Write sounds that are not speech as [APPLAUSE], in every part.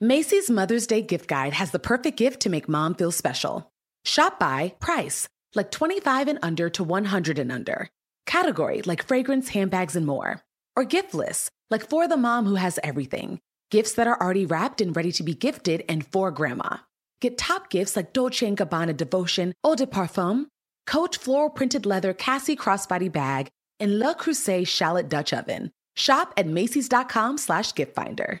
Macy's Mother's Day gift guide has the perfect gift to make mom feel special. Shop by price, like 25 and under to 100 and under. Category, like fragrance, handbags, and more. Or gift lists, like for the mom who has everything. Gifts that are already wrapped and ready to be gifted and for grandma. Get top gifts like Dolce & Gabbana Devotion Eau de Parfum, Coach floral printed leather Cassie crossbody bag, and Le Creuset shallot Dutch oven. Shop at Macy's.com slash gift finder.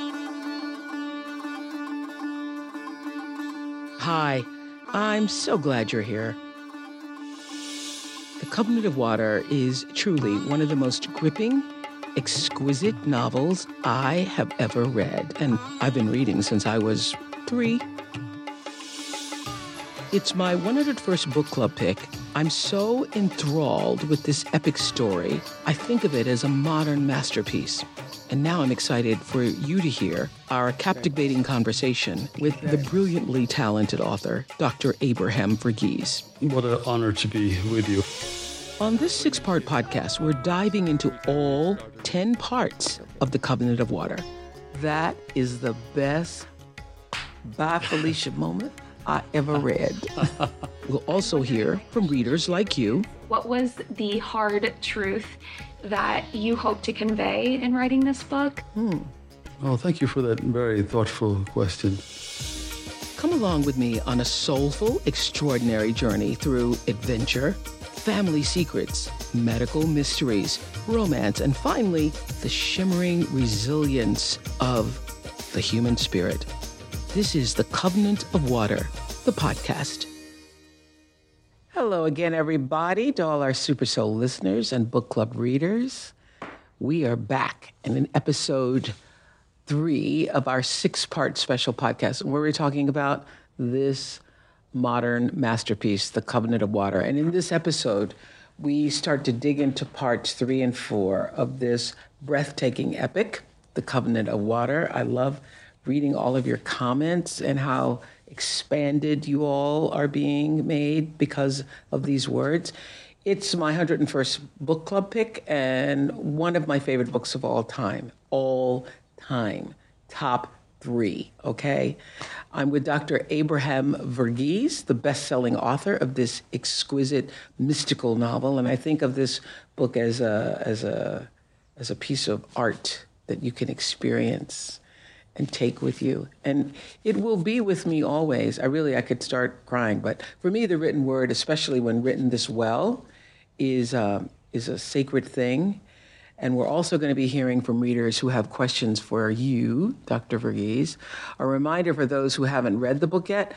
Hi, I'm so glad you're here. The Covenant of Water is truly one of the most gripping, exquisite novels I have ever read, and I've been reading since I was three. It's my 101st book club pick. I'm so enthralled with this epic story. I think of it as a modern masterpiece. And now I'm excited for you to hear our captivating conversation with the brilliantly talented author, Dr. Abraham Verghese. What an honor to be with you. On this six part podcast, we're diving into all 10 parts of the Covenant of Water. That is the best Bye Felicia moment I ever read. [LAUGHS] we'll also hear from readers like you. What was the hard truth that you hope to convey in writing this book? Hmm. Oh, thank you for that very thoughtful question. Come along with me on a soulful, extraordinary journey through adventure, family secrets, medical mysteries, romance, and finally, the shimmering resilience of the human spirit. This is The Covenant of Water, the podcast. Hello again, everybody, to all our Super Soul listeners and book club readers. We are back in an episode three of our six part special podcast where we're talking about this modern masterpiece, The Covenant of Water. And in this episode, we start to dig into parts three and four of this breathtaking epic, The Covenant of Water. I love reading all of your comments and how expanded you all are being made because of these words. It's my 101st book club pick and one of my favorite books of all time. All time. Top three, okay? I'm with Dr. Abraham Verghese, the best selling author of this exquisite mystical novel. And I think of this book as a, as a, as a piece of art that you can experience and take with you. And it will be with me always. I really, I could start crying. But for me, the written word, especially when written this well, is, um, is a sacred thing. And we're also going to be hearing from readers who have questions for you, Dr. Verghese. A reminder for those who haven't read the book yet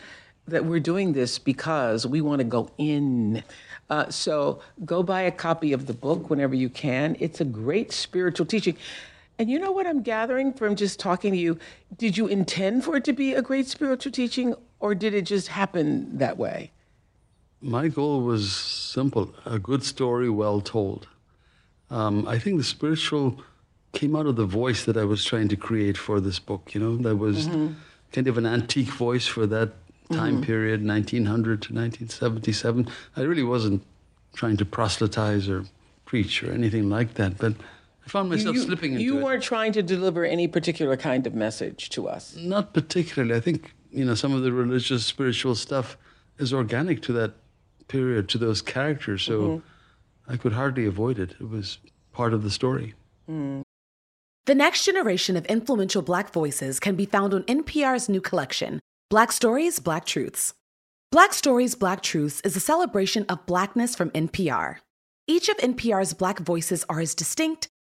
that we're doing this because we want to go in. Uh, so go buy a copy of the book whenever you can. It's a great spiritual teaching. And you know what I'm gathering from just talking to you? Did you intend for it to be a great spiritual teaching, or did it just happen that way? My goal was simple a good story well told. Um, I think the spiritual came out of the voice that I was trying to create for this book, you know, that was kind of an antique voice for that time period, 1900 to 1977. I really wasn't trying to proselytize or preach or anything like that, but I found myself you, slipping into you it. weren't trying to deliver any particular kind of message to us. Not particularly. I think, you know, some of the religious, spiritual stuff is organic to that period, to those characters. So mm-hmm. I could hardly avoid it. It was part of the story. Mm. The next generation of influential Black voices can be found on NPR's new collection, Black Stories, Black Truths. Black Stories, Black Truths is a celebration of Blackness from NPR. Each of NPR's Black voices are as distinct,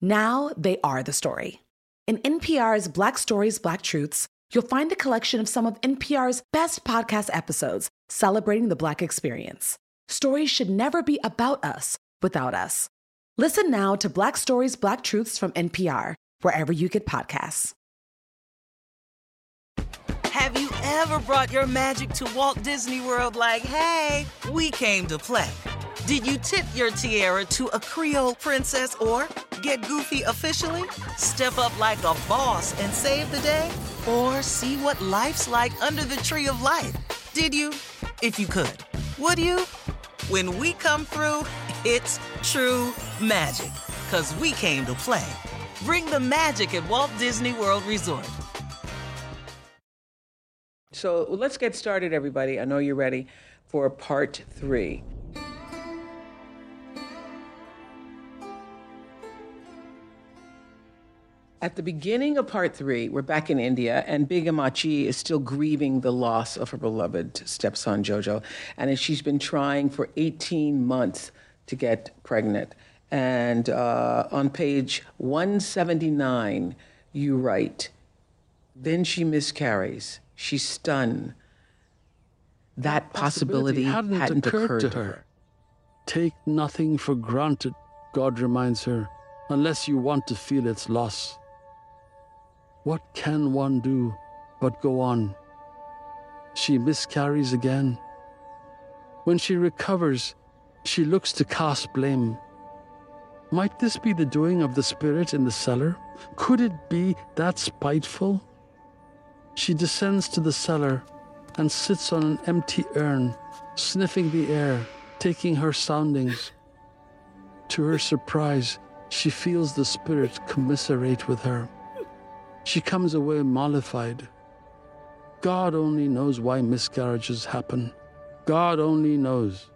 Now they are the story. In NPR's Black Stories, Black Truths, you'll find a collection of some of NPR's best podcast episodes celebrating the Black experience. Stories should never be about us without us. Listen now to Black Stories, Black Truths from NPR, wherever you get podcasts. Have you ever brought your magic to Walt Disney World like, hey, we came to play? Did you tip your tiara to a Creole princess or get goofy officially? Step up like a boss and save the day? Or see what life's like under the tree of life? Did you? If you could. Would you? When we come through, it's true magic. Cause we came to play. Bring the magic at Walt Disney World Resort. So let's get started, everybody. I know you're ready for part three. At the beginning of part three, we're back in India, and Big Ammachi is still grieving the loss of her beloved stepson Jojo. And she's been trying for 18 months to get pregnant. And uh, on page 179, you write, Then she miscarries. She's stunned. That possibility, hadn't, hadn't occurred, to her. Take nothing for granted, God reminds her, unless you want to feel its loss. What can one do but go on? She miscarries again. When she recovers, she looks to cast blame. Might this be the doing of the spirit in the cellar? Could it be that spiteful? She descends to the cellar and sits on an empty urn, sniffing the air, taking her soundings. To her surprise, she feels the spirit commiserate with her. She comes away mollified. God only knows why miscarriages happen. God only knows,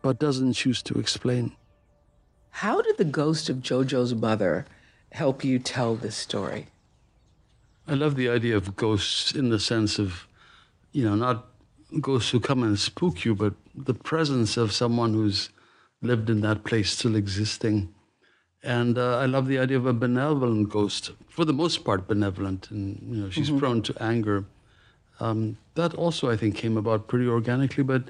but doesn't choose to explain. How did the ghost of Jojo's mother help you tell this story? I love the idea of ghosts in the sense of, you know, not ghosts who come and spook you, but the presence of someone who's lived in that place still existing. And uh, I love the idea of a benevolent ghost, for the most part benevolent, and you know she's mm-hmm. prone to anger. Um, that also, I think, came about pretty organically, but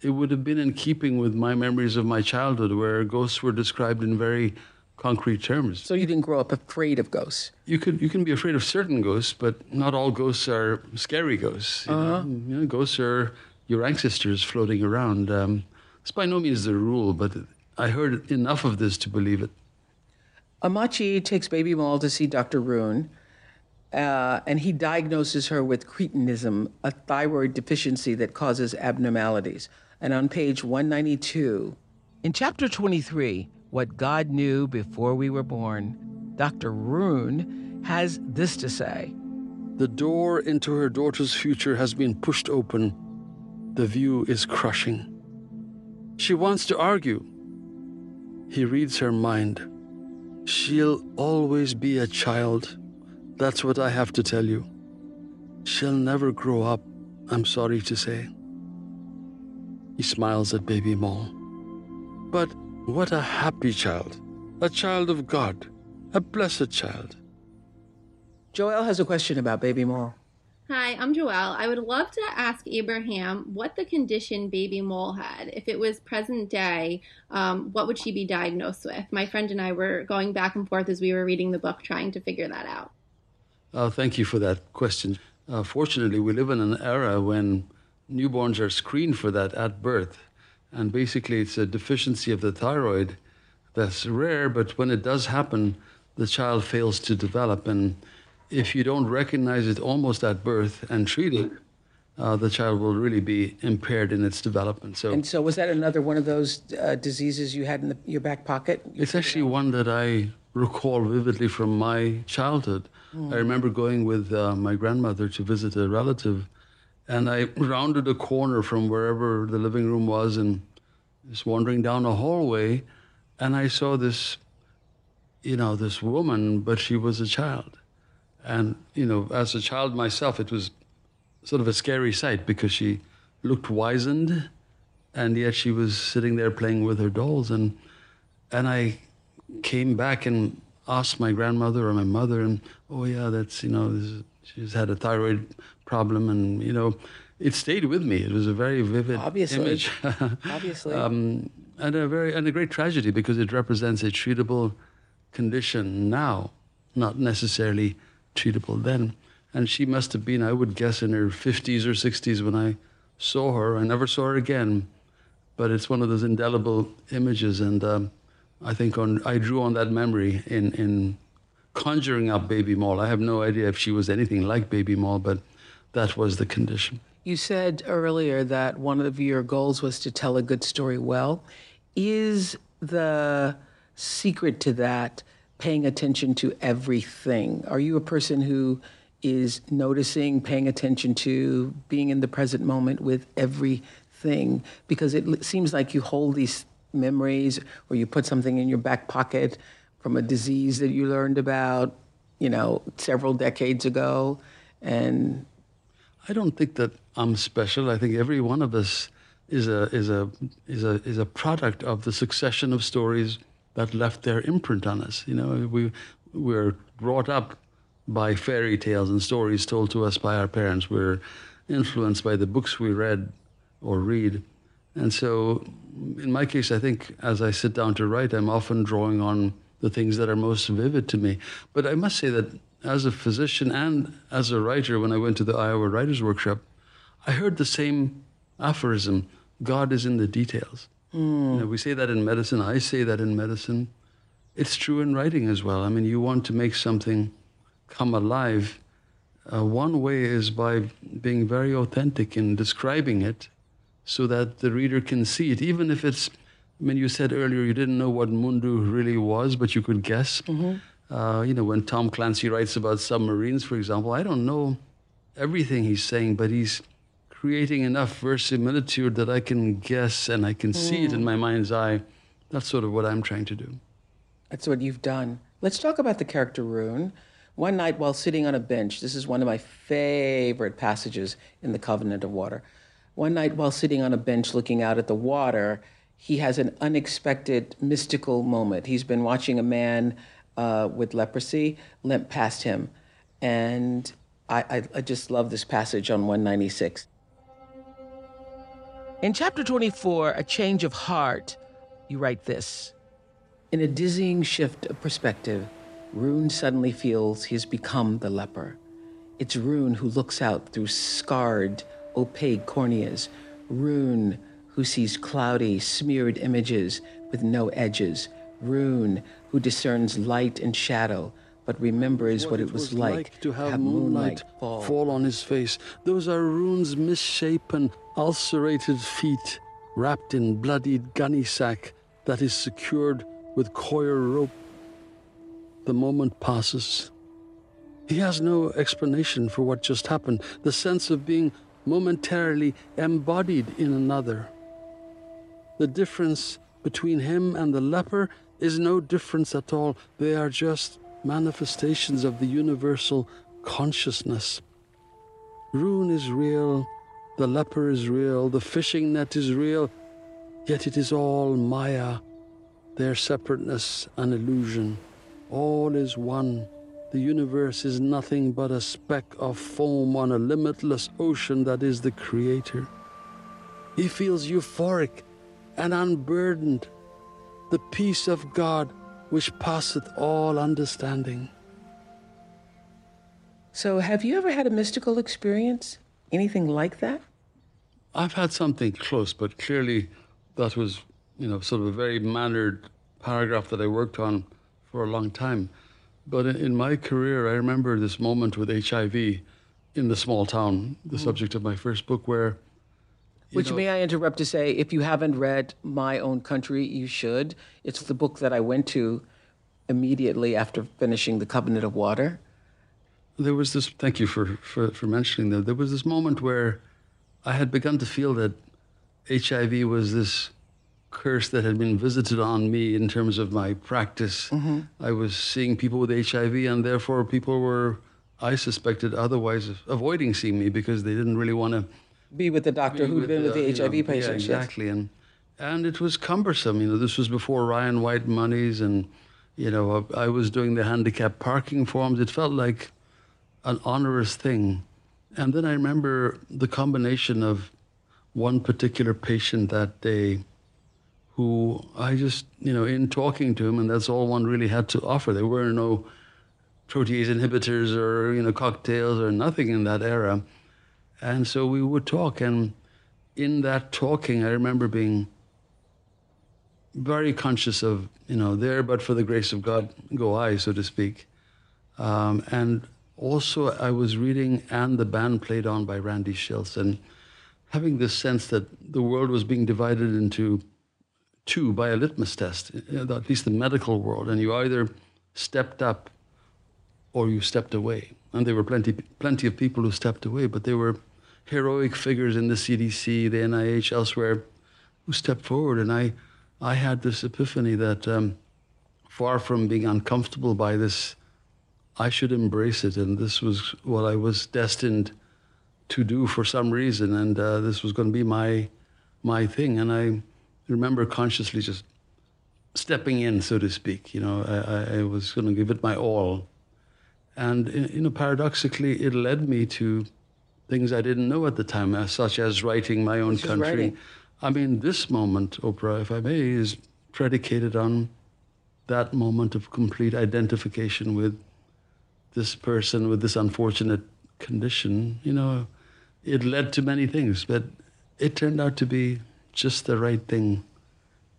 it would have been in keeping with my memories of my childhood, where ghosts were described in very concrete terms. So you didn't grow up afraid of ghosts. You could you can be afraid of certain ghosts, but not all ghosts are scary ghosts. You, uh-huh. know? You know, ghosts are your ancestors floating around. Um, it's by no means the rule, but I heard enough of this to believe it. Ammachi takes Baby Mol to see Dr. Rune, uh, and he diagnoses her with cretinism, a thyroid deficiency that causes abnormalities. And on page 192, in chapter 23, What God Knew Before We Were Born, Dr. Rune has this to say The door into her daughter's future has been pushed open. The view is crushing. She wants to argue. He reads her mind. She'll always be a child. That's what I have to tell you. She'll never grow up, I'm sorry to say. He smiles at baby Mol. But what a happy child. A child of God. A blessed child. Joelle has a question about baby Mol. Hi, I'm Joelle. I would love to ask Abraham what the condition baby Mol had. If it was present day, um, what would she be diagnosed with? My friend and I were going back and forth as we were reading the book, trying to figure that out. Uh, thank you for that question. Uh, fortunately, we live in an era when newborns are screened for that at birth. And basically, it's a deficiency of the thyroid that's rare, but when it does happen, the child fails to develop. And if you don't recognize it almost at birth and treat it, uh, the child will really be impaired in its development. So, and so, was that another one of those uh, diseases you had in the, your back pocket? You it's actually one that I recall vividly from my childhood. Mm. I remember going with uh, my grandmother to visit a relative, and I rounded a corner from wherever the living room was, and just wandering down a hallway, and I saw this, you know, this woman, but she was a child and, you know, as a child myself, it was sort of a scary sight because she looked wizened, and yet she was sitting there playing with her dolls. And and I came back and asked my grandmother or my mother, and oh yeah, that's you know, this, she's had a thyroid problem, and you know, it stayed with me. It was a very vivid Obviously. image. [LAUGHS] Obviously. um, and a very and a great tragedy because it represents a treatable condition now, not necessarily treatable then. And she must have been, I would guess, in her 50s or 60s when I saw her. I never saw her again, but it's one of those indelible images, and um, I think on I drew on that memory in in conjuring up Baby Mol. I have no idea if she was anything like Baby Mol, but that was the condition. You said earlier that one of your goals was to tell a good story well. Is the secret to that paying attention to everything? Are you a person who is noticing, paying attention to, being in the present moment with everything? Because it seems like you hold these memories or you put something in your back pocket from a disease that you learned about, you know, several decades ago. And I don't think that I'm special. I think every one of us is a is a is a is a product of the succession of stories that left their imprint on us. You know, we we're brought up by fairy tales and stories told to us by our parents. We're influenced by the books we read or read. And so in my case, I think as I sit down to write, I'm often drawing on the things that are most vivid to me. But I must say that as a physician and as a writer, when I went to the Iowa Writers Workshop, I heard the same aphorism God is in the details. You know, we say that in medicine, I say that in medicine. It's true in writing as well. I mean, you want to make something come alive. Uh, one way is by being very authentic in describing it so that the reader can see it, even if it's. I mean, you said earlier you didn't know what Mundu really was, but you could guess. Uh, you know, when Tom Clancy writes about submarines, for example, I don't know everything he's saying, but he's creating enough verisimilitude that I can guess and I can see it in my mind's eye. That's sort of what I'm trying to do. That's what you've done. Let's talk about the character Rune. One night while sitting on a bench, this is one of my favorite passages in the Covenant of Water. One night while sitting on a bench looking out at the water, he has an unexpected mystical moment. He's been watching a man uh, with leprosy limp past him. And I, I, I just love this passage on 196. In chapter 24, A Change of Heart, you write this. In a dizzying shift of perspective, Rune suddenly feels he has become the leper. It's Rune who looks out through scarred, opaque corneas. Rune who sees cloudy, smeared images with no edges. Rune who discerns light and shadow, but remembers what, it was, like, to have, moonlight, fall. on his face. Those are Rune's misshapen, ulcerated feet, wrapped in bloodied gunny sack that is secured with coir rope. The moment passes. He has no explanation for what just happened, the sense of being momentarily embodied in another. The difference between him and the leper is no difference at all. They are just manifestations of the universal consciousness. Rune is real, the leper is real, the fishing net is real, yet it is all Maya, their separateness an illusion. All is one. The universe is nothing but a speck of foam on a limitless ocean that is the Creator. He feels euphoric and unburdened, the peace of God which passeth all understanding. So, have you ever had a mystical experience? Anything like that? I've had something close, but clearly that was, you know, sort of a very mannered paragraph that I worked on for a long time. But in, my career, I remember this moment with HIV in the small town, the mm. subject of my first book, where. Which know- may I interrupt to say, if you haven't read My Own Country, you should. It's the book that I went to immediately after finishing The Covenant of Water. there was this thank you for, for, for mentioning that there was this moment where i had begun to feel that hiv was this curse that had been visited on me in terms of my practice mm-hmm. i was seeing people with hiv and therefore people were I suspected otherwise avoiding seeing me because they didn't really want to be with the doctor who'd been with the HIV patients. Yeah, yes. exactly. And and it was cumbersome. You know, this was before Ryan White monies, and you know, I was doing the handicap parking forms. It felt like an onerous thing. And then I remember the combination of one particular patient that day who I just, you know, in talking to him, and that's all one really had to offer. There were no protease inhibitors or, you know, cocktails or nothing in that era. And so we would talk. And in that talking, I remember being very conscious of, you know, there, but for the grace of God, go I, so to speak. Um, and also, I was reading And the Band Played On by Randy Shilts, and having this sense that the world was being divided into two by a litmus test, at least the medical world, and you either stepped up or you stepped away. And there were plenty, plenty of people who stepped away, but there were heroic figures in the CDC, the NIH, elsewhere, who stepped forward. And I, I had this epiphany that um, far from being uncomfortable by this, I should embrace it. And this was what I was destined to do for some reason. And uh, this was going to be my, my thing. And I remember consciously just stepping in, so to speak. You know, I, I was going to give it my all. And, you know, paradoxically, it led me to things I didn't know at the time, uh, such as writing my own country. writing. I mean, this moment, Oprah, if I may, is predicated on that moment of complete identification with this person with this unfortunate condition. You know, it led to many things, but it turned out to be just the right thing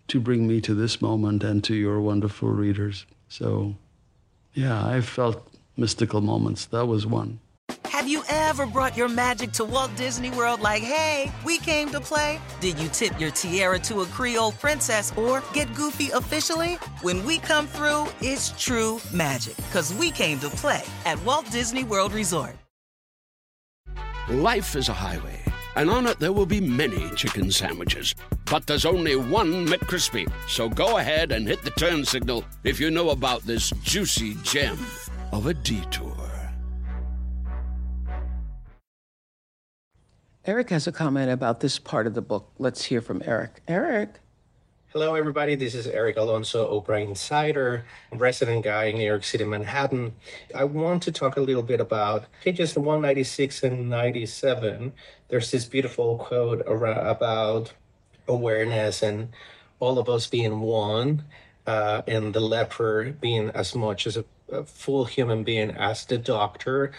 to bring me to this moment and to your wonderful readers. So, yeah, I felt mystical moments. That was one. Have you ever brought your magic to Walt Disney World like, hey, we came to play? Did you tip your tiara to a Creole princess or get goofy officially? When we come through, it's true magic because we came to play at Walt Disney World Resort. Life is a highway, and on it there will be many chicken sandwiches. But there's only one McCrispy. So go ahead and hit the turn signal if you know about this juicy gem of a detour. Eric has a comment about this part of the book. Let's hear from Eric. Eric. Hello, everybody. This is Eric Alonso, Oprah Insider, resident guy in New York City, Manhattan. I want to talk a little bit about pages 196 and 97. There's this beautiful quote about awareness and all of us being one, uh, and the leper being as much as a, a full human being as the doctor.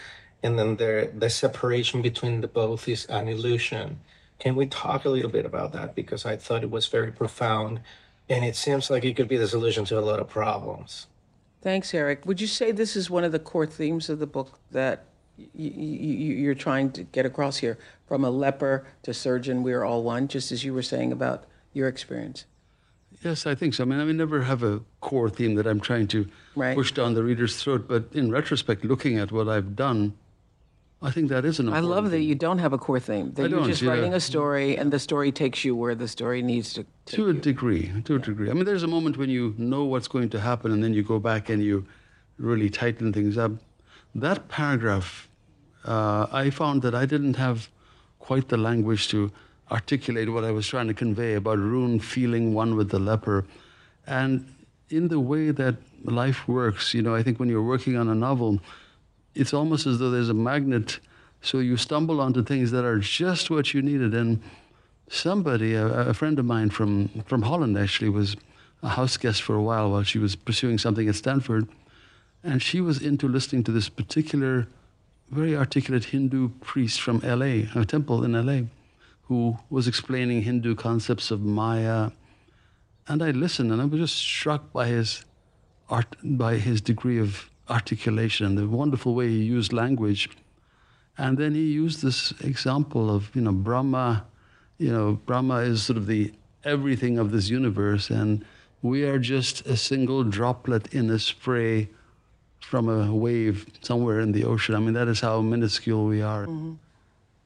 And then the, the separation between the both is an illusion. Can we talk a little bit about that? Because I thought it was very profound and it seems like it could be the solution to a lot of problems. Thanks, Eric. Would you say this is one of the core themes of the book that y- y- y- you're trying to get across here? From a leper to surgeon, we are all one, just as you were saying about your experience. Yes, I think so. I mean, I never have a core theme that I'm trying to Right. push down the reader's throat, but in retrospect, looking at what I've done, I think that is an I important love that you don't have a core theme, that I you're don't, just yeah. writing a story and the story takes you where the story needs to take To a you. degree, to a degree. I mean, there's a moment when you know what's going to happen, and then you go back and you really tighten things up. That paragraph, uh, I found that I didn't have quite the language to articulate what I was trying to convey about Rune feeling one with the leper. And in the way that life works, you know, I think when you're working on a novel, it's almost as though there's a magnet. So you stumble onto things that are just what you needed. And somebody, a, a friend of mine from, from Holland actually, was a house guest for a while while she was pursuing something at Stanford. And she was into listening to this particular, very articulate Hindu priest from LA, a temple in LA, who was explaining Hindu concepts of Maya. And I listened and I was just struck by his art, by his degree of articulation and the wonderful way he used language. And then he used this example of, you know, Brahma, you know, Brahma is sort of the everything of this universe, and we are just a single droplet in a spray from a wave somewhere in the ocean. I mean, that is how minuscule we are.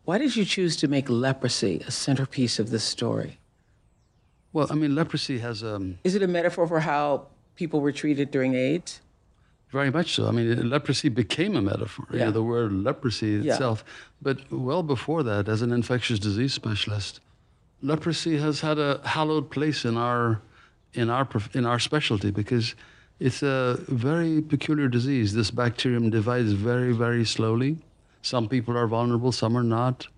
Why did you choose to make leprosy a centerpiece of this story? Well, I mean, leprosy has um, Is it a metaphor for how people were treated during AIDS? Very much so. I mean, leprosy became a metaphor. You Yeah. know, the word leprosy itself. Yeah. But well before that, as an infectious disease specialist, leprosy has had a hallowed place in our in our in our specialty because it's a very peculiar disease. This bacterium divides very very slowly. Some people are vulnerable, some are not.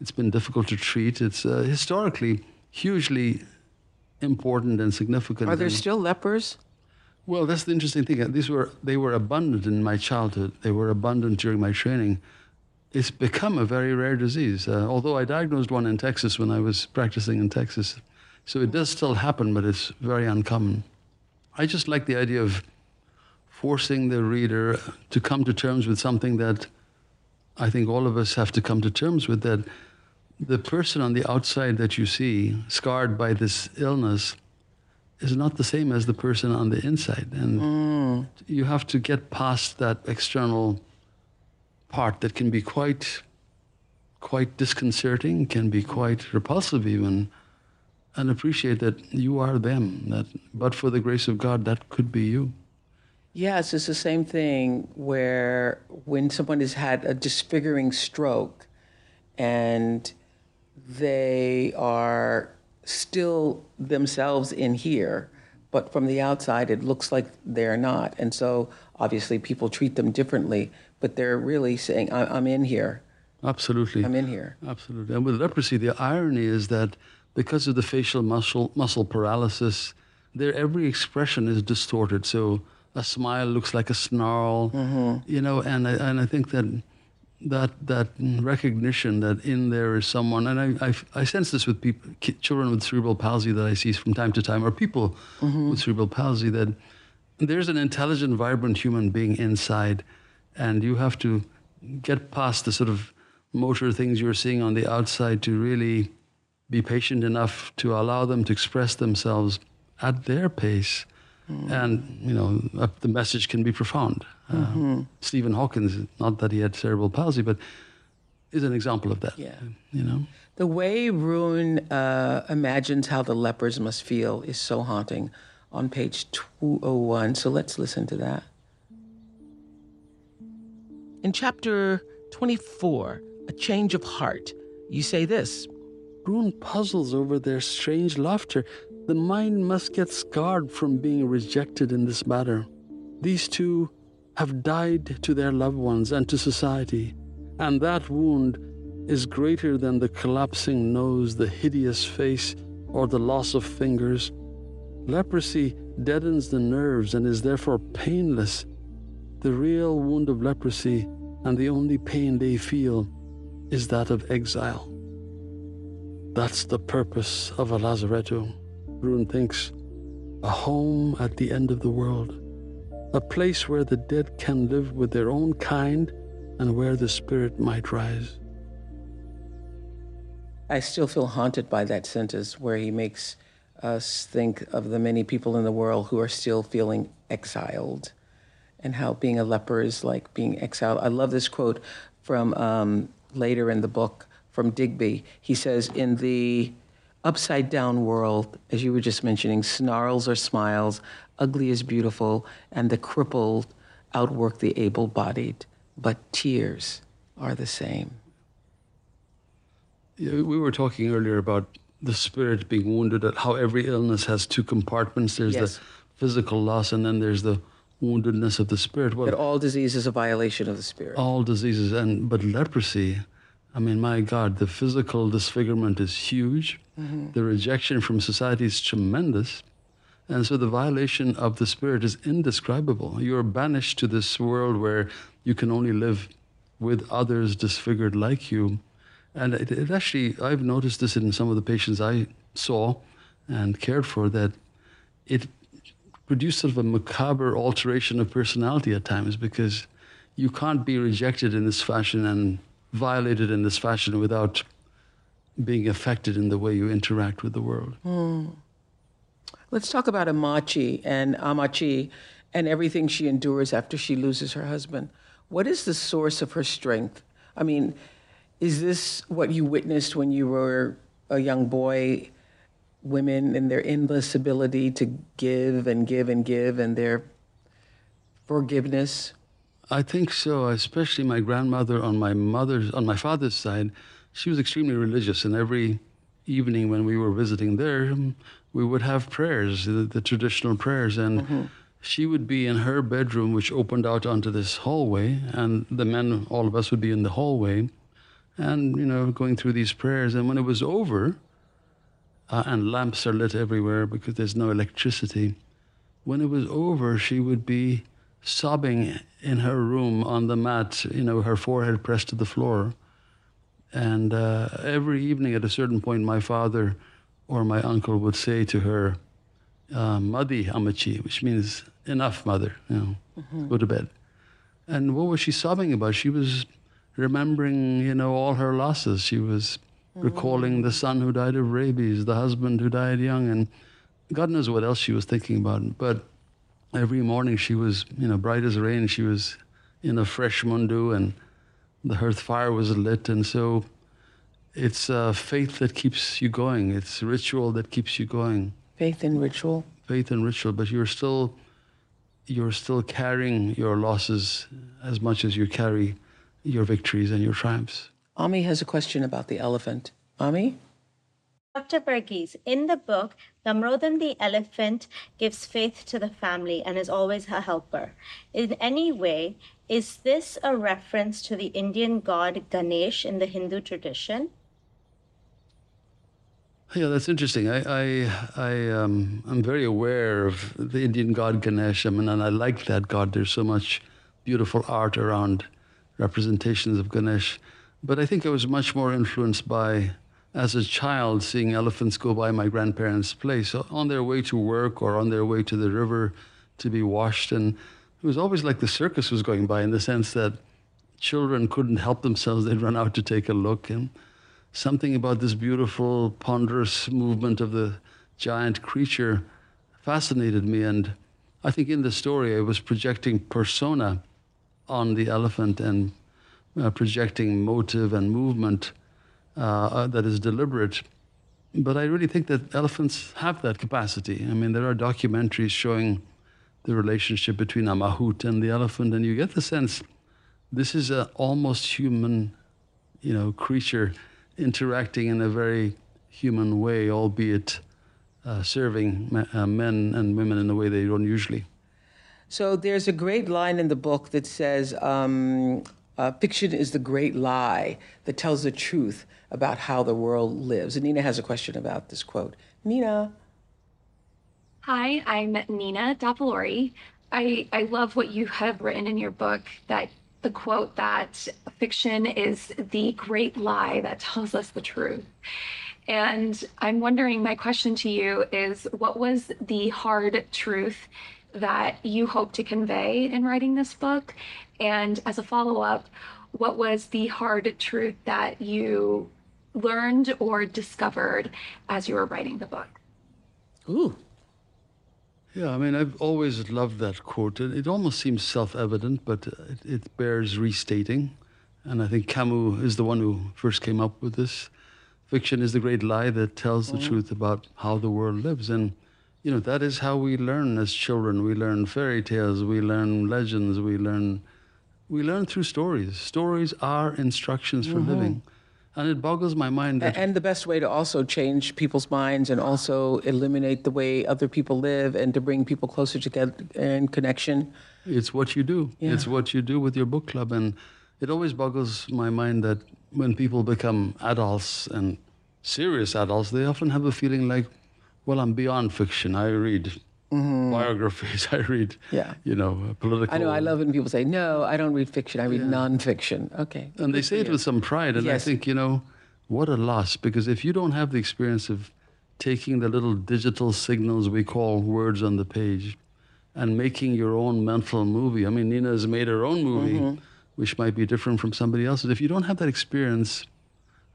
It's been difficult to treat. It's uh, historically hugely important and significant. Are there still lepers? Well, that's the interesting thing. These were they were abundant in my childhood. They were abundant during my training. It's become a very rare disease. Uh, although I diagnosed one in Texas when I was practicing in Texas, so it does still happen, but it's very uncommon. I just like the idea of forcing the reader to come to terms with something that I think all of us have to come to terms with. That the person on the outside that you see, scarred by this illness, is not the same as the person on the inside. And mm. you have to get past that external part that can be quite quite disconcerting, can be quite repulsive even, and appreciate that you are them. That but for the grace of God, that could be you. Yes, it's the same thing where when someone has had a disfiguring stroke and they are still themselves in here, but from the outside it looks like they're not. And so obviously people treat them differently, but they're really saying, I- I'm in here. Absolutely. I'm in here. Absolutely. And with leprosy, the irony is that because of the facial muscle muscle paralysis, their every expression is distorted. So a smile looks like a snarl, mm-hmm. you know. And I, and I think that that that recognition that in there is someone, and I I, I sense this with people, ki- children with cerebral palsy that I see from time to time, or people mm-hmm. with cerebral palsy that there's an intelligent, vibrant human being inside, and you have to get past the sort of motor things you're seeing on the outside to really be patient enough to allow them to express themselves at their pace. And, you know, uh, the message can be profound. Uh, Stephen Hawkins, not that he had cerebral palsy, but is an example of that. Yeah. You know? The way Rune uh, imagines how the lepers must feel is so haunting on page 201. So let's listen to that. In chapter 24, A Change of Heart, you say this Rune puzzles over their strange laughter. The mind must get scarred from being rejected in this matter. These two have died to their loved ones and to society, and that wound is greater than the collapsing nose, the hideous face, or the loss of fingers. Leprosy deadens the nerves and is therefore painless. The real wound of leprosy and the only pain they feel is that of exile. That's the purpose of a lazaretto, Rune thinks. A home at the end of the world. A place where the dead can live with their own kind and where the spirit might rise. I still feel haunted by that sentence where he makes us think of the many people in the world who are still feeling exiled and how being a leper is like being exiled. I love this quote from um, later in the book from Digby. He says, In the upside down world, as you were just mentioning, snarls are smiles, ugly is beautiful, and the crippled outwork the able bodied, but tears are the same. Yeah, We were talking earlier about the spirit being wounded, at how every illness has two compartments. There's Yes. the physical loss, and then there's the woundedness of the spirit. Well, That all disease is a violation of the spirit. all diseases and but leprosy i mean my god the physical disfigurement is huge. Mm-hmm. The rejection from society is tremendous. And so the violation of the spirit is indescribable. You're banished to this world where you can only live with others disfigured like you. And it, it actually i've noticed this in some of the patients i saw and cared for that it produced sort of a macabre alteration of personality at times because you can't be rejected in this fashion and violated in this fashion without being affected in the way you interact with the world. Hmm. Let's talk about Ammachi and Ammachi and everything she endures after she loses her husband. What is the source of her strength? I mean, is this what you witnessed when you were a young boy? Women and their endless ability to give and give and give, and their forgiveness? I think so, especially my grandmother on my mother's on my father's side. She was extremely religious, and every evening when we were visiting there, we would have prayers, the, the traditional prayers, and mm-hmm. she would be in her bedroom, which opened out onto this hallway, and the men, all of us, would be in the hallway, and you know, going through these prayers. And when it was over, uh, and lamps are lit everywhere because there's no electricity. When it was over, she would be sobbing in her room on the mat, you know, her forehead pressed to the floor. And uh, every evening at a certain point, my father or my uncle would say to her, uh, Madi Amachi, which means enough, mother, you know, mm-hmm. go to bed. And what was she sobbing about? She was remembering, you know, all her losses. She was mm-hmm. recalling the son who died of rabies, the husband who died young, and God knows what else she was thinking about. But every morning she was, you know, bright as rain. She was in a fresh mundu and the hearth fire was lit. And so it's uh, faith that keeps you going. It's ritual that keeps you going. Faith and ritual. Faith and ritual, but you're still you're still carrying your losses as much as you carry your victories and your triumphs. Ami has a question about the elephant. Ami? Dr. Verghese, in the book, Damodaran the elephant gives faith to the family and is always a helper. In any way, is this a reference to the Indian god Ganesh in the Hindu tradition? Yeah, that's interesting. I, I, I, um, I'm very aware of the Indian god Ganesh. I mean, and I like that god. There's so much beautiful art around representations of Ganesh. But I think I was much more influenced by as a child seeing elephants go by my grandparents' place on their way to work or on their way to the river to be washed. And it was always like the circus was going by in the sense that children couldn't help themselves. They'd run out to take a look. And something about this beautiful, ponderous movement of the giant creature fascinated me. And I think in the story, I was projecting persona on the elephant and uh, projecting motive and movement uh, uh, that is deliberate. But I really think that elephants have that capacity. I mean, there are documentaries showing the relationship between a mahout and the elephant, and you get the sense this is an almost human, you know, creature interacting in a very human way, albeit uh, serving uh, men and women in a way they don't usually. So there's a great line in the book that says, um, uh, "Fiction is the great lie that tells the truth." about how the world lives. And Nina has a question about this quote. Nina. Hi, I'm Nina Dapalori. I, I love what you have written in your book that the quote that fiction is the great lie that tells us the truth. And I'm wondering, my question to you is what was the hard truth that you hope to convey in writing this book? And as a follow up, what was the hard truth that you learned or discovered as you were writing the book? Ooh. Yeah, I mean, I've always loved that quote. It, it almost seems self evident, but it, it, bears restating. And I think Camus is the one who first came up with this. Fiction is the great lie that tells the mm. truth about how the world lives. And, you know, that is how we learn as children. We learn fairy tales, we learn legends, we learn. We learn through stories. Stories are instructions for mm-hmm. living. And it boggles my mind. That and the best way to also change people's minds and also eliminate the way other people live and to bring people closer together and connection. It's what you do. Yeah. It's what you do with your book club. And it always boggles my mind that when people become adults and serious adults, they often have a feeling like, well, I'm beyond fiction. I read Mm-hmm. biographies. [LAUGHS] I read, yeah. you know, political. I know. I love it when people say, "No, I don't read fiction. I read yeah. nonfiction." Okay. And they say it with some pride, and yes. I think you know, what a loss because if you don't have the experience of taking the little digital signals we call words on the page, and making your own mental movie. I mean, Nina has made her own movie, mm-hmm. which might be different from somebody else's. If you don't have that experience,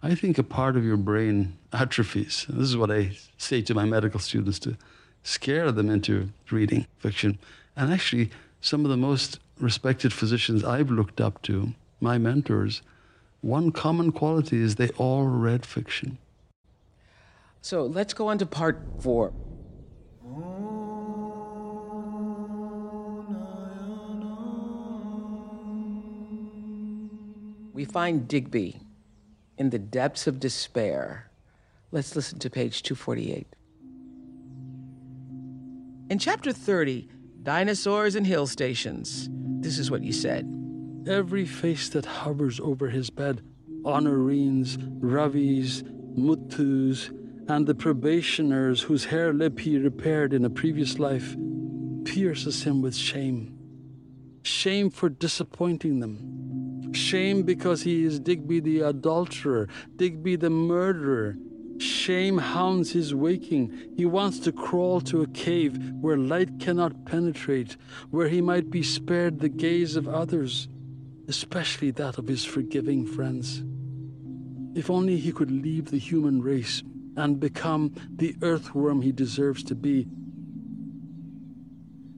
I think a part of your brain atrophies. And this is what I say to my medical students to scare them into reading fiction. And actually, some of the most respected physicians I've looked up to, my mentors, one common quality is they all read fiction. So let's go on to part four. We find Digby in the depths of despair. Let's listen to page 248. In chapter 30, Dinosaurs and Hill Stations, this is what you said. Every face that hovers over his bed, Honorines, Ravis, Muthus, and the probationers whose harelip he repaired in a previous life, pierces him with shame. Shame for disappointing them. Shame because he is Digby the adulterer, Digby the murderer. Shame hounds his waking. He wants to crawl to a cave where light cannot penetrate, where he might be spared the gaze of others, especially that of his forgiving friends. If only he could leave the human race and become the earthworm he deserves to be.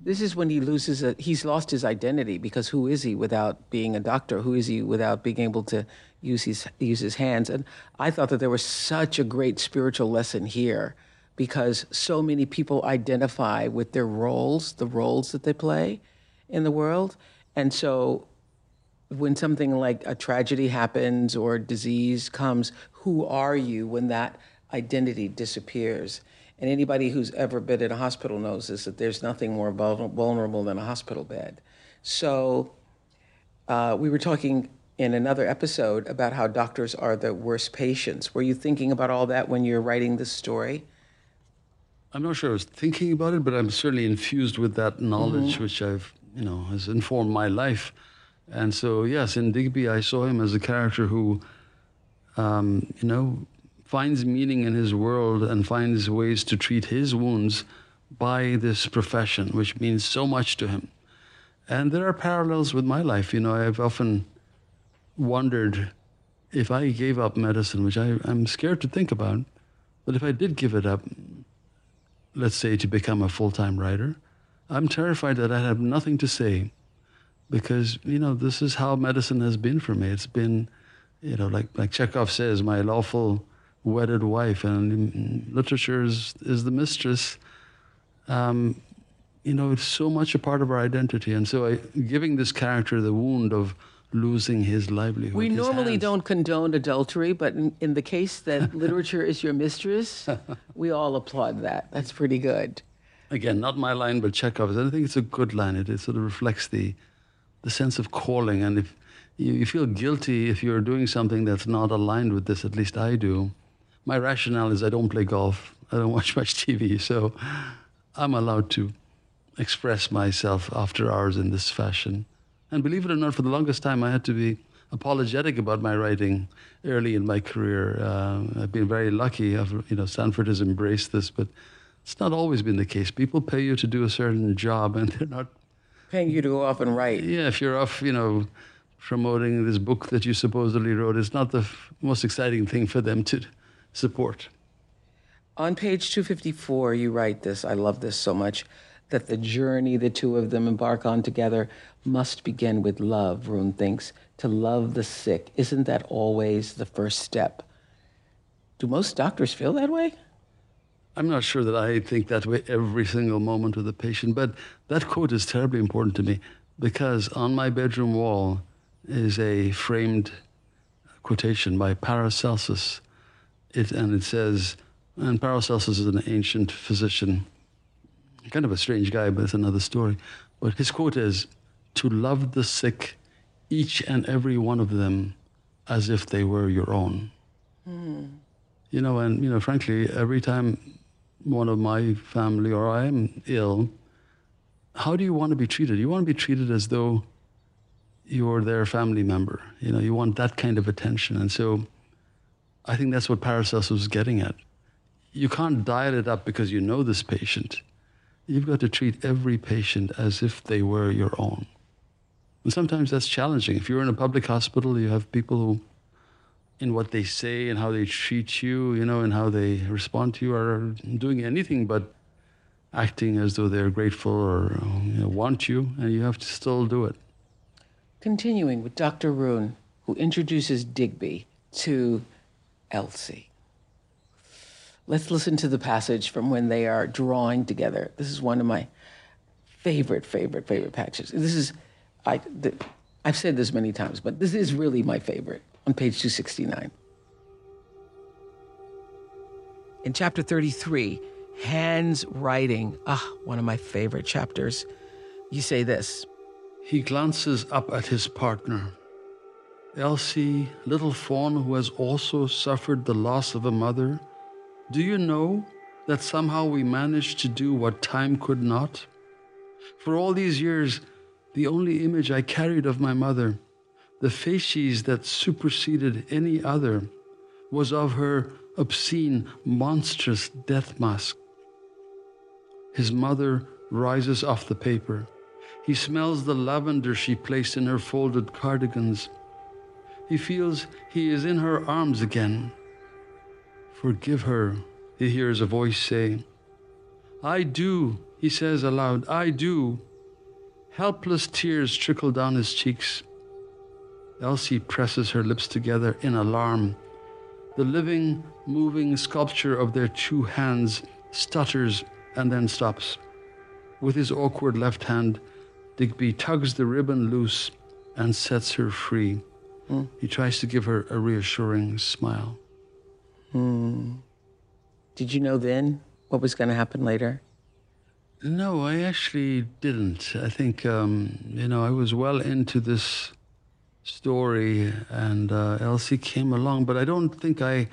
This is when he loses a, he's lost his identity because who is he without being a doctor? Who is he without being able to use his use his hands? And I thought that there was such a great spiritual lesson here because so many people identify with their roles, the roles that they play in the world. And so when something like a tragedy happens or disease comes, who are you when that identity disappears? And anybody who's ever been in a hospital knows this that there's nothing more vulnerable than a hospital bed. So uh, we were talking in another episode about how doctors are the worst patients. Were you thinking about all that when you're writing this story? I'm not sure I was thinking about it, but I'm certainly infused with that knowledge, mm-hmm. which I've, you know, has informed my life. And so, yes, in Digby, I saw him as a character who, um, you know, finds meaning in his world and finds ways to treat his wounds by this profession, which means so much to him. And there are parallels with my life. You know, I've often wondered if I gave up medicine, which I, am scared to think about, but if I did give it up, let's say to become a full time writer, I'm terrified that I'd have nothing to say because, you know, this is how medicine has been for me. It's been, you know, like, like Chekhov says, my lawful wedded wife, and literature is, is the mistress. Um, you know, it's so much a part of our identity. And so, I, giving this character the wound of losing his livelihood. We his normally hands. don't condone adultery, but in, in the case that [LAUGHS] literature is your mistress, we all applaud that. That's pretty good. Again, not my line, but Chekhov's. I think it's a good line. It, it sort of reflects the, the sense of calling. And if you, you feel guilty if you're doing something that's not aligned with this, at least I do my rationale is I don't play golf, I don't [LAUGHS] watch much TV, so I'm allowed to express myself after hours in this fashion. And believe it or not, for the longest time, I had to be apologetic about my writing early in my career. Uh, I've been very lucky. I've, you know, Stanford has embraced this, but it's not always been the case. People pay you to do a certain job, and [LAUGHS] they're not paying you to go off and write. Yeah, if you're off, you know, promoting this book that you supposedly wrote, it's not the f- most exciting thing for them to support. On page 254, you write this. I love this so much that the journey the two of them embark on together must begin with love, Rune thinks. To love the sick, isn't that always the first step? Do most doctors feel that way? I'm not sure that I think that way every single moment with a patient, but that quote is terribly important to me because on my bedroom wall is a framed quotation by Paracelsus it, and it says, and Paracelsus is an ancient physician, kind of a strange guy, but it's another story. But his quote is, to love the sick, each and every one of them, as if they were your own. Mm. You know, and, you know, frankly, every time one of my family or I am ill, how do you want to be treated? You want to be treated as though you're their family member. You know, you want that kind of attention. And so I think that's what Paracelsus was getting at. You can't dial it up because you know this patient. You've got to treat every patient as if they were your own. And sometimes that's challenging. If you're in a public hospital, you have people who, in what they say and how they treat you, you know, and how they respond to you, are doing anything but acting as though they're grateful or you know, want you, and you have to still do it. Continuing with Dr. Rune, who introduces Digby to Elsie. Let's listen to the passage from when they are drawing together. This is one of my favorite, favorite, favorite passages. This is, I, the, I've said this many times, but this is really my favorite on page 269. In chapter 33, Hands Writing, ah, one of my favorite chapters, you say this. He glances up at his partner. Elsie, little fawn who has also suffered the loss of a mother, do you know that somehow we managed to do what time could not? For all these years, the only image I carried of my mother, the facies that superseded any other, was of her obscene, monstrous death mask. His mother rises off the paper. He smells the lavender she placed in her folded cardigans. He feels he is in her arms again. Forgive her, he hears a voice say. I do, he says aloud, I do. Helpless tears trickle down his cheeks. Elsie presses her lips together in alarm. The living, moving sculpture of their two hands stutters and then stops. With his awkward left hand, Digby tugs the ribbon loose and sets her free. Mm. He tries to give her a reassuring smile. Hmm. Did you know then what was going to happen later? No, I actually didn't. I think, um, you know, I was well into this story and uh, Elsie came along, but I don't think I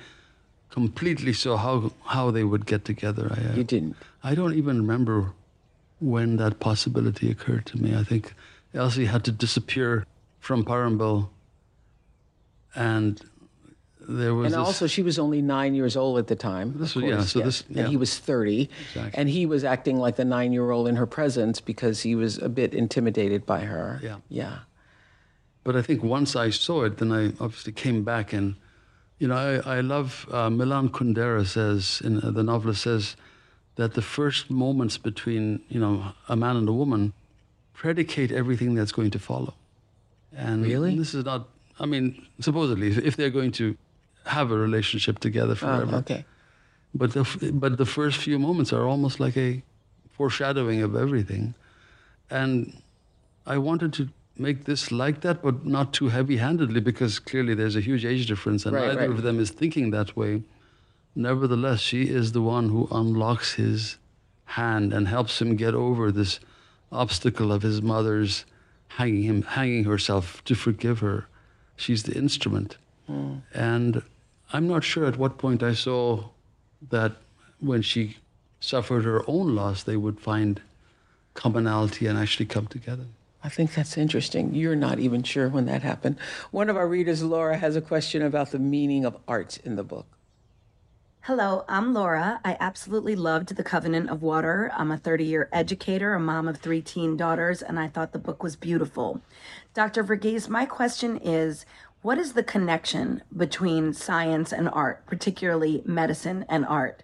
completely saw how, how they would get together. I, uh, you didn't? I don't even remember when that possibility occurred to me. I think Elsie had to disappear from Parambil and there was and this, also she was only nine years old at the time. This was, yeah, so yes. this, yeah. and he was thirty, exactly. and he was acting like the nine-year-old in her presence because he was a bit intimidated by her. Yeah, yeah. But I think once I saw it, then I obviously came back and, you know, I, I love uh, Milan Kundera says in uh, the novelist says that the first moments between you know a man and a woman predicate everything that's going to follow. And really, this is not. I mean, supposedly, if they're going to have a relationship together ah, forever. Oh, okay. But the but the first few moments are almost like a foreshadowing of everything, and I wanted to make this like that, but not too heavy-handedly, because clearly there's a huge age difference, and right, neither right. of them is thinking that way. Nevertheless, she is the one who unlocks his hand and helps him get over this obstacle of his mother's hanging him, hanging herself to forgive her. She's the instrument. Mm. And I'm not sure at what point I saw that when she suffered her own loss, they would find commonality and actually come together. I think that's interesting. You're not even sure when that happened. One of our readers, Laura, has a question about the meaning of art in the book. Hello, I'm Laura. I absolutely loved The Covenant of Water. I'm a 30 year educator, a mom of three teen daughters, and I thought the book was beautiful. Dr. Verghese, my question is what is the connection between science and art, particularly medicine and art?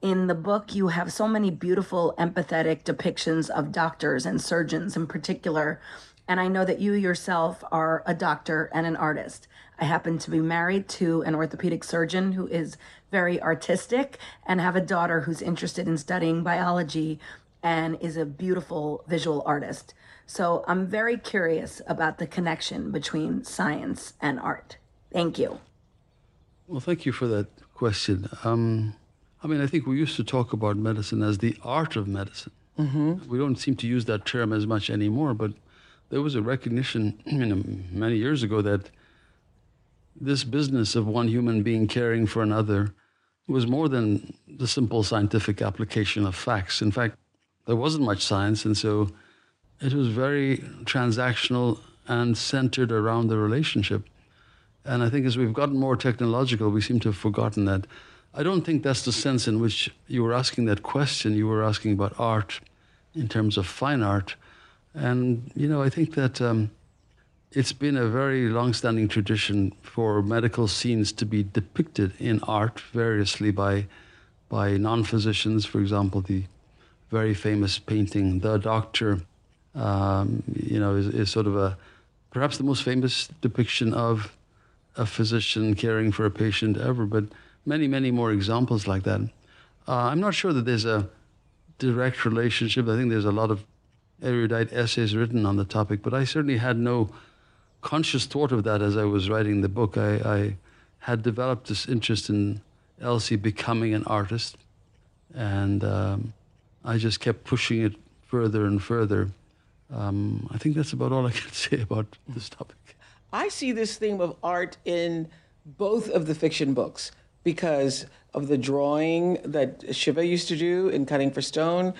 In the book, you have so many beautiful, empathetic depictions of doctors and surgeons in particular. And I know that you yourself are a doctor and an artist. I happen to be married to an orthopedic surgeon who is very artistic and have a daughter who's interested in studying biology and is a beautiful visual artist. So I'm very curious about the connection between science and art. Thank you. Well, thank you for that question. Um, I mean, I think we used to talk about medicine as the art of medicine. Mm-hmm. We don't seem to use that term as much anymore, but there was a recognition you [CLEARS THROAT] know, many years ago that this business of one human being caring for another was more than the simple scientific application of facts. In fact, there wasn't much science, and so it was very transactional and centered around the relationship. And I think as we've gotten more technological, we seem to have forgotten that. I don't think that's the sense in which you were asking that question. You were asking about art in terms of fine art. And, you know, I think that um, it's been a very long-standing tradition for medical scenes to be depicted in art variously by, by non-physicians. For example, the very famous painting, The Doctor, um, you know, is, is sort of a perhaps the most famous depiction of a physician caring for a patient ever, but many, many more examples like that. Uh, I'm not sure that there's a direct relationship. I think there's a lot of erudite essays written on the topic, but I certainly had no conscious thought of that as I was writing the book. I, I had developed this interest in Elsie becoming an artist, and um, I just kept pushing it further and further. Um, I think that's about all I can [LAUGHS] say about this topic. I see this theme of art in both of the fiction books because of the drawing that Shiva used to do in Cutting for Stone,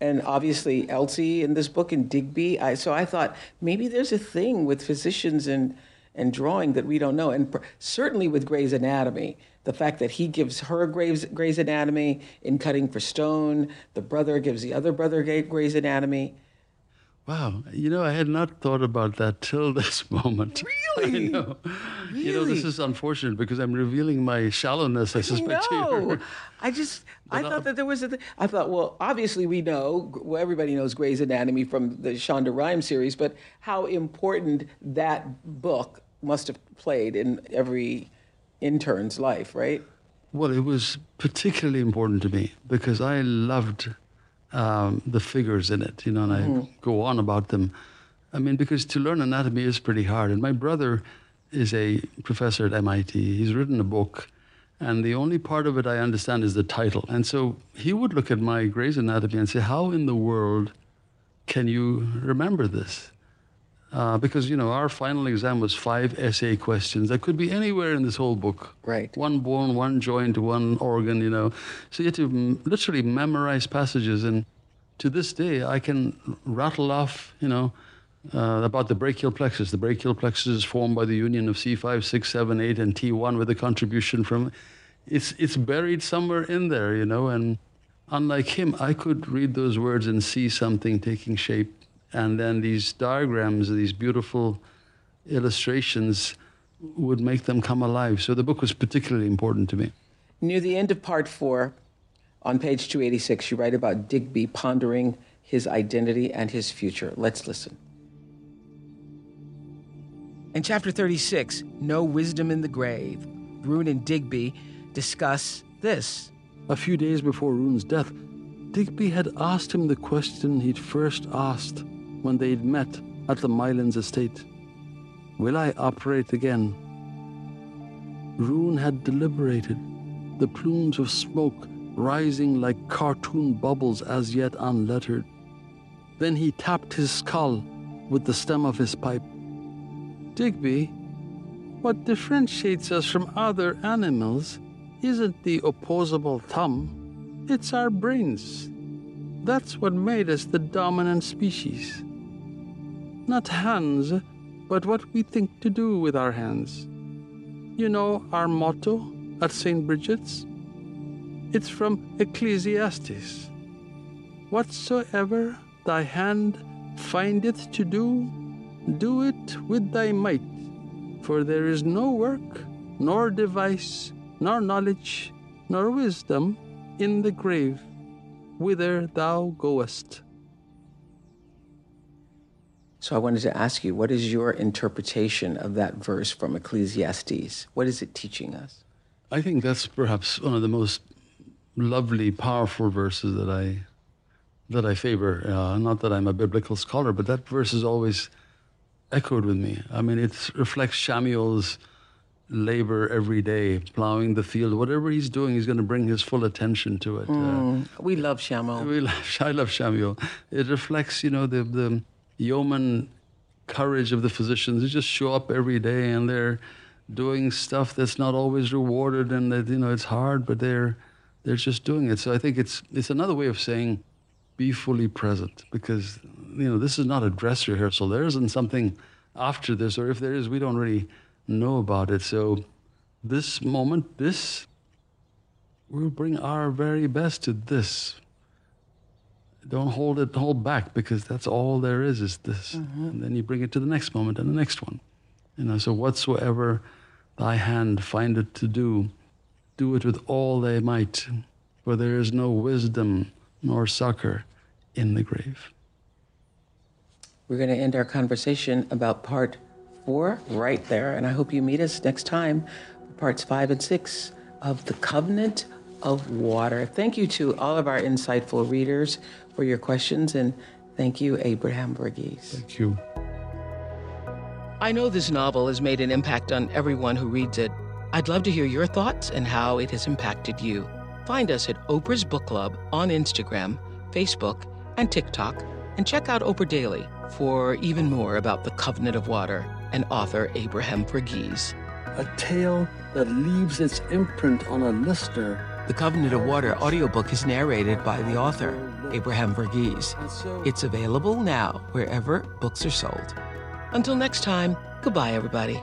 and obviously Elsie in this book in Digby. I, so I thought maybe there's a thing with physicians and and drawing that we don't know, and certainly with Gray's Anatomy, the fact that he gives her Gray's, Gray's Anatomy in Cutting for Stone, the brother gives the other brother Gray's Anatomy. Wow, you know, I had not thought about that till [LAUGHS] this moment. Really? I know. Really? You know, this is unfortunate because I'm revealing my shallowness, I suspect. No. I just I But, thought that there was a. Th- I thought, well, obviously we know, well, everybody knows Gray's Anatomy from the Shonda Rhimes series, but how important that book must have played in every intern's life, right? Well, it was particularly important to me because I loved um, the figures in it, you know, and I go on about them. I mean, because to learn anatomy is pretty hard. And my brother is a professor at MIT. He's written a book, and the only part of it I understand is the title. And so he would look at my Gray's Anatomy and say, How in the world can you remember this? Uh, because, you know, our final exam was five essay questions that could be anywhere in this whole book. Right. One bone, one joint, one organ, you know. So you had to m- literally memorize passages. And to this day, I can rattle off, you know, uh, about the brachial plexus. The brachial plexus is formed by the union of C5, 6, 7, 8, and T1 with a contribution from. It's, it's buried somewhere in there, you know. And unlike him, I could read those words and see something taking shape. And then these diagrams, these beautiful illustrations, would make them come alive. So the book was particularly important to me. Near the end of part four, on page 286, you write about Digby pondering his identity and his future. Let's listen. In chapter 36, No Wisdom in the Grave, Rune and Digby discuss this. A few days before Rune's death, Digby had asked him the question he'd first asked when they'd met at the Mylands estate Will I operate again? Rune had deliberated, the plumes of smoke rising like cartoon bubbles as yet unlettered. Then he tapped his skull with the stem of his pipe. Digby, what differentiates us from other animals isn't the opposable thumb, it's our brains. That's what made us the dominant species. Not hands, but what we think to do with our hands. You know our motto at St. Bridget's? It's from Ecclesiastes. Whatsoever thy hand findeth to do, do it with thy might, for there is no work, nor device, nor knowledge, nor wisdom in the grave, whither thou goest. So I wanted to ask you, what is your interpretation of that verse from Ecclesiastes? What is it teaching us? I think that's perhaps one of the most lovely, powerful verses that I that I favor. Uh, not that I'm a biblical scholar, but that verse is always echoed with me. I mean, it reflects Samuel's labor every day, plowing the field. Whatever he's doing, he's going to bring his full attention to it. Uh, Mm, we love Shamuel. we [LAUGHS] love, I love Samuel. It reflects, you know, the, the yeoman courage of the physicians who just show up every day and they're doing stuff that's not always rewarded and that, you know, it's hard, but they're, they're just doing it. So I think it's, it's another way of saying be fully present because, you know, this is not a dress rehearsal. There isn't something after this, or if there is, we don't really know about it. So this moment, this, we'll bring our very best to this don't hold it hold back because that's all there is is this. Mm-hmm. And then you bring it to the next moment and the next one. You know so whatsoever thy hand findeth to do do it with all thy might for there is no wisdom nor succor in the grave. We're going to end our conversation about part four right there, and I hope you meet us next time for parts five and six of The Covenant of Water. Thank you to all of our insightful readers for your questions, and thank you, Abraham Verghese. thank you I know this novel has made an impact on everyone who reads it. I'd love to hear your thoughts and how it has impacted you. Find us at Oprah's Book Club on Instagram, Facebook, and TikTok, and check out Oprah Daily for even more about the Covenant of Water and author Abraham Verghese. A tale that leaves its imprint on a listener. The Covenant of Water audiobook is narrated by the author, Abraham Verghese. It's available now wherever books are sold. Until next time, goodbye, everybody.